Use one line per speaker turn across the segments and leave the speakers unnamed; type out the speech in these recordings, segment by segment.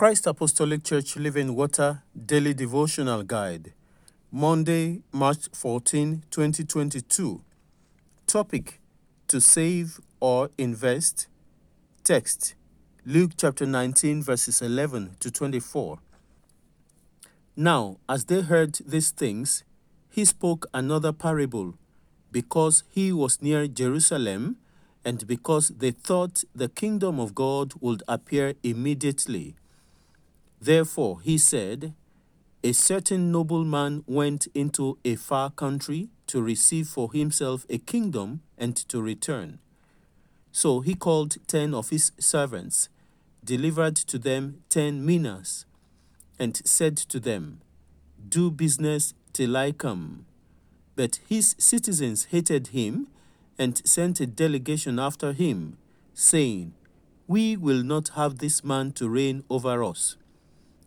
Christ Apostolic Church Living Water Daily Devotional Guide, Monday, March 14, 2022. Topic To save or invest. Text Luke chapter 19, verses 11 to 24. Now, as they heard these things, he spoke another parable, because he was near Jerusalem, and because they thought the kingdom of God would appear immediately. Therefore, he said, A certain nobleman went into a far country to receive for himself a kingdom and to return. So he called ten of his servants, delivered to them ten minas, and said to them, Do business till I come. But his citizens hated him and sent a delegation after him, saying, We will not have this man to reign over us.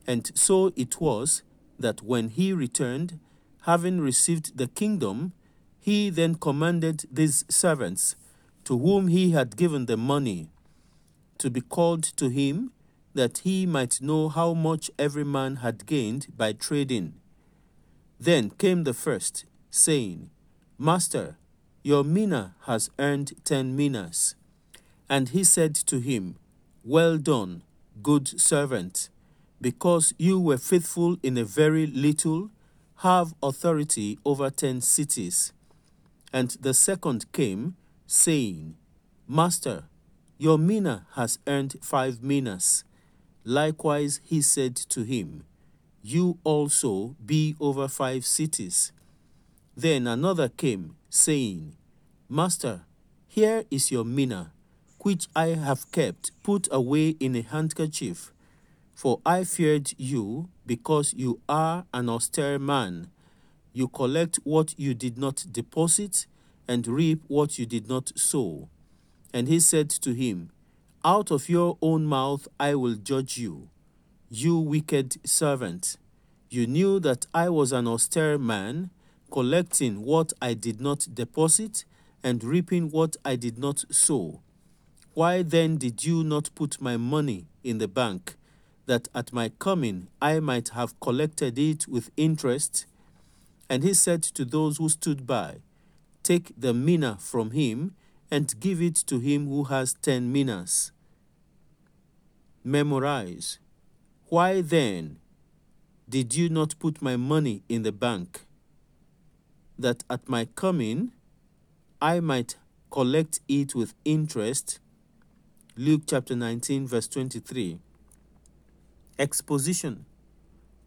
And so it was that when he returned, having received the kingdom, he then commanded these servants, to whom he had given the money, to be called to him, that he might know how much every man had gained by trading. Then came the first, saying, Master, your mina has earned ten minas. And he said to him, Well done, good servant because you were faithful in a very little, have authority over ten cities. And the second came, saying, Master, your mina has earned five minas. Likewise he said to him, You also be over five cities. Then another came, saying, Master, here is your mina, which I have kept put away in a handkerchief for I feared you, because you are an austere man. You collect what you did not deposit, and reap what you did not sow. And he said to him, Out of your own mouth I will judge you, you wicked servant. You knew that I was an austere man, collecting what I did not deposit, and reaping what I did not sow. Why then did you not put my money in the bank? That at my coming I might have collected it with interest. And he said to those who stood by, Take the mina from him and give it to him who has ten minas. Memorize. Why then did you not put my money in the bank, that at my coming I might collect it with interest? Luke chapter 19, verse 23. Exposition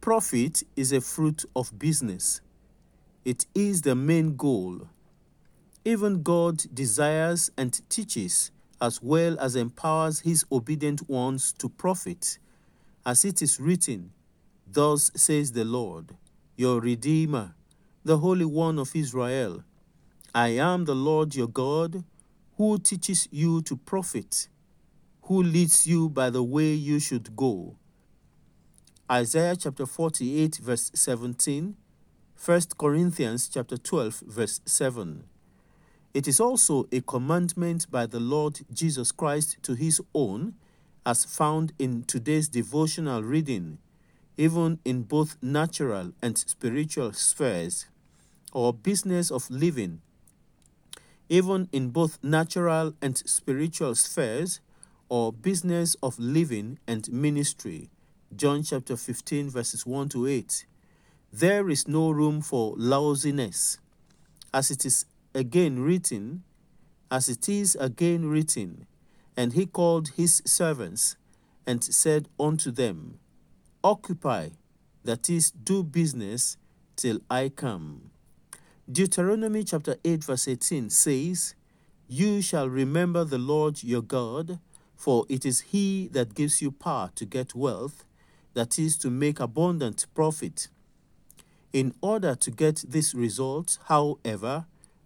Profit is a fruit of business, it is the main goal. Even God desires and teaches as well as empowers his obedient ones to profit. As it is written, Thus says the Lord, your Redeemer, the Holy One of Israel I am the Lord your God, who teaches you to profit, who leads you by the way you should go Isaiah chapter 48 verse 17, 1 Corinthians chapter 12 verse 7. It is also a commandment by the Lord Jesus Christ to his own as found in today's devotional reading, even in both natural and spiritual spheres or business of living, even in both natural and spiritual spheres or business of living and ministry. John chapter 15, verses 1 to 8. There is no room for lousiness, as it is again written, as it is again written. And he called his servants and said unto them, Occupy, that is, do business till I come. Deuteronomy chapter 8, verse 18 says, You shall remember the Lord your God, for it is he that gives you power to get wealth that is to make abundant profit. In order to get this result, however,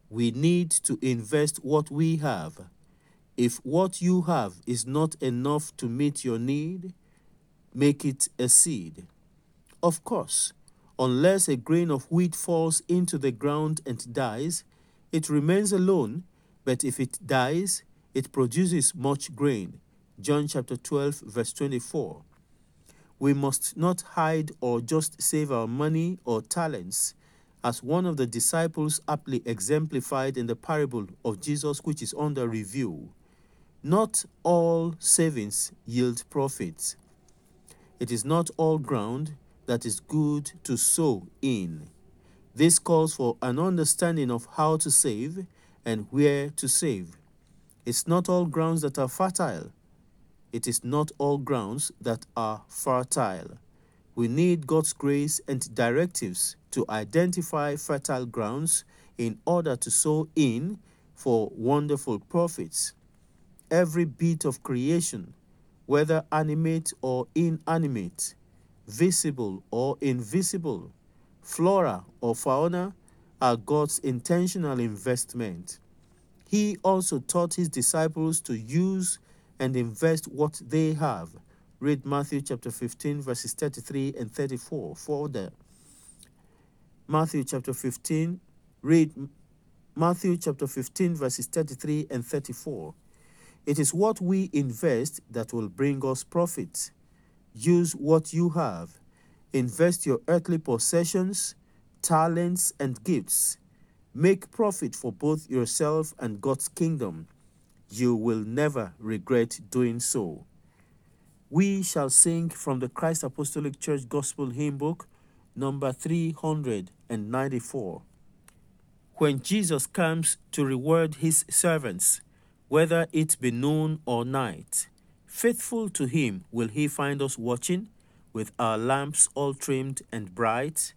we need to invest what we have. If what you have is not enough to meet your need, make it a seed. Of course, unless a grain of wheat falls into the ground and dies, it remains alone, but if it dies, it produces much grain. John chapter 12, verse 24. We must not hide or just save our money or talents, as one of the disciples aptly exemplified in the parable of Jesus, which is under review. Not all savings yield profits. It is not all ground that is good to sow in. This calls for an understanding of how to save and where to save. It's not all grounds that are fertile. It is not all grounds that are fertile. We need God's grace and directives to identify fertile grounds in order to sow in for wonderful profits. Every bit of creation, whether animate or inanimate, visible or invisible, flora or fauna, are God's intentional investment. He also taught his disciples to use and invest what they have. Read Matthew chapter 15, verses 33 and 34 for the Matthew chapter 15, read Matthew chapter 15, verses 33 and 34. It is what we invest that will bring us profit. Use what you have. Invest your earthly possessions, talents, and gifts Make profit for both yourself and God's kingdom. You will never regret doing so. We shall sing from the Christ Apostolic Church Gospel Hymn Book, number 394. When Jesus comes to reward his servants, whether it be noon or night, faithful to him will he find us watching, with our lamps all trimmed and bright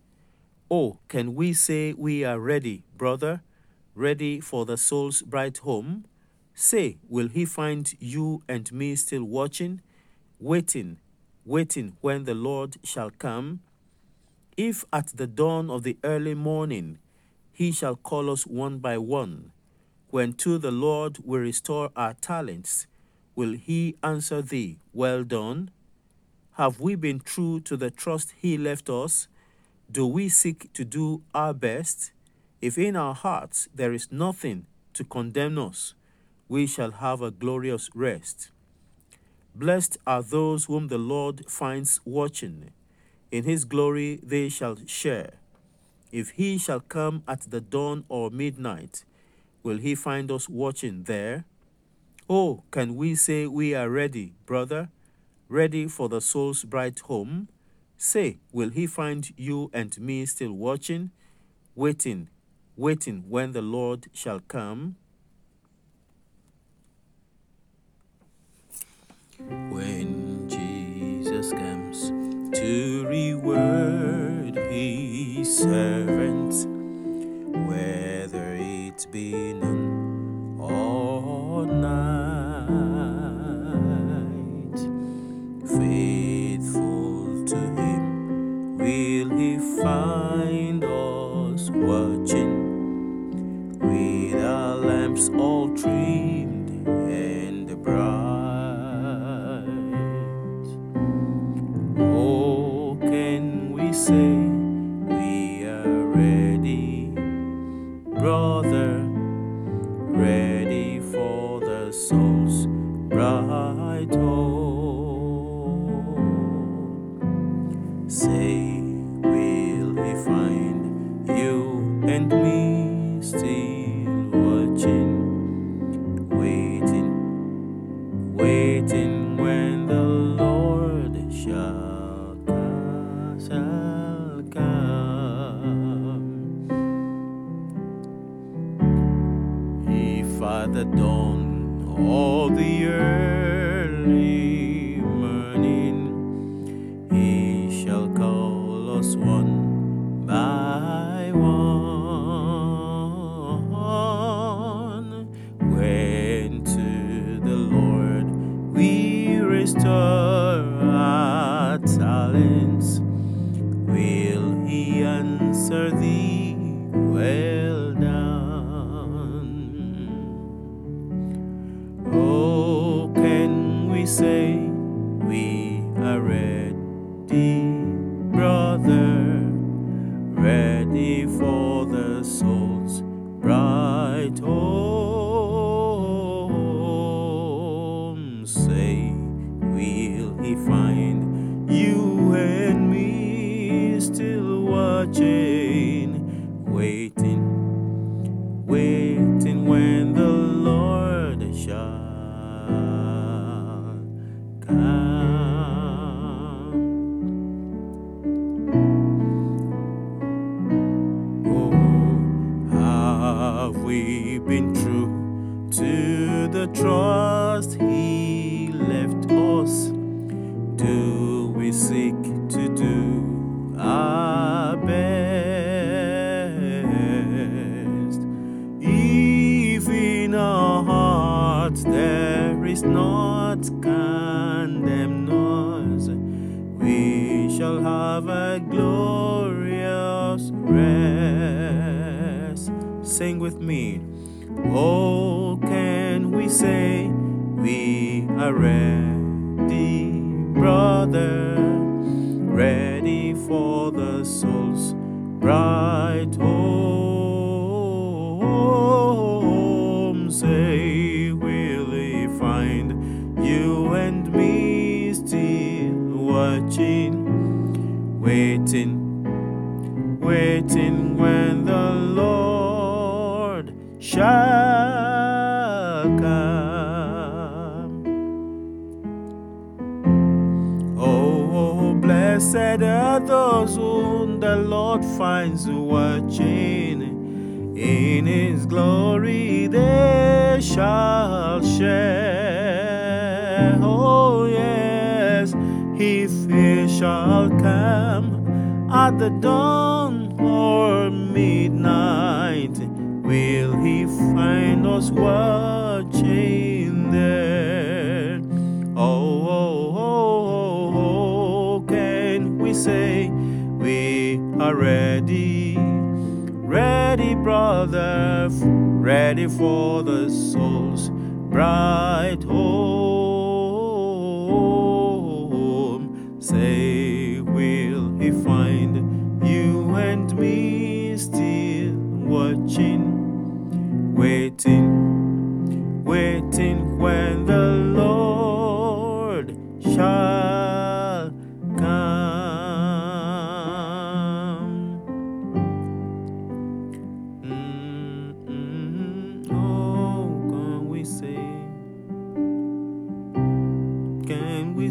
Oh, can we say we are ready, brother, ready for the soul's bright home? Say, will he find you and me still watching, waiting, waiting when the Lord shall come? If at the dawn of the early morning he shall call us one by one, when to the Lord we restore our talents, will he answer thee, Well done? Have we been true to the trust he left us? Do we seek to do our best? If in our hearts there is nothing to condemn us, we shall have a glorious rest. Blessed are those whom the Lord finds watching. In his glory they shall share. If he shall come at the dawn or midnight, will he find us watching there? Oh, can we say we are ready, brother, ready for the soul's bright home? Say, will he find you and me still watching, waiting, waiting when the Lord shall come? When Jesus comes to reward his servants, whether it be noon or night, faithful to him will he find us watching with our lamps all trimmed say one by one, when to the Lord we restore our talents, will he answer thee, Well done? Oh, can we say we are ready, shall have a glorious rest. Sing with me. Oh, can we say we are ready, brother, ready for the soul's bright home? Say, will he find you and waiting, waiting when the Lord shall come. Oh, blessed are those whom the Lord finds watching. In his glory they shall share. Oh, yes, he shall come at the dawn or midnight, will he find us watching there? Oh, oh, oh, oh, oh, can we say we are ready? Ready, brother, ready for the soul's bright home. Say,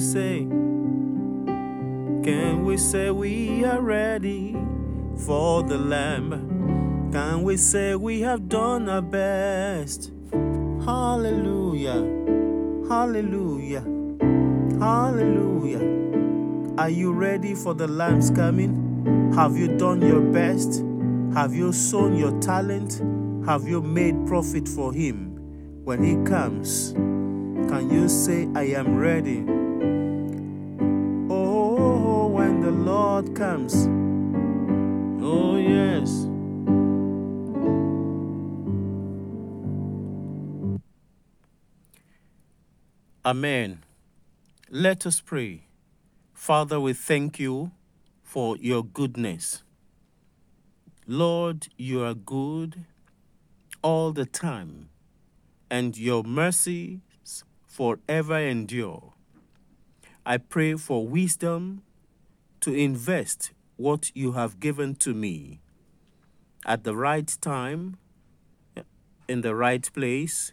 say? Can we say we are ready for the Lamb? Can we say we have done our best? Hallelujah! Hallelujah! Hallelujah! Are you ready for the Lamb's coming? Have you done your best? Have you sown your talent? Have you made profit for Him? When He comes, can you say, I am ready? Lord comes. Oh, yes. Amen. Let us pray. Father, we thank you for your goodness. Lord, you are good all the time, and your mercies forever endure. I pray for wisdom to invest what you have given to me at the right time, in the right place,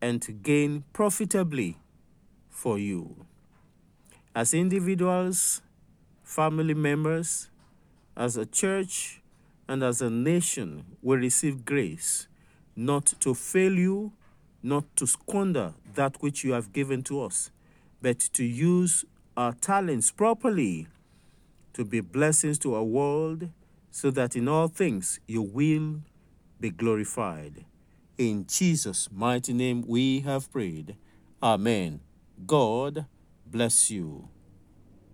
and to gain profitably for you. As individuals, family members, as a church, and as a nation, we receive grace not to fail you, not to squander that which you have given to us, but to use our talents properly to be blessings to our world, so that in all things you will be glorified. In Jesus' mighty name we have prayed. Amen. God bless you.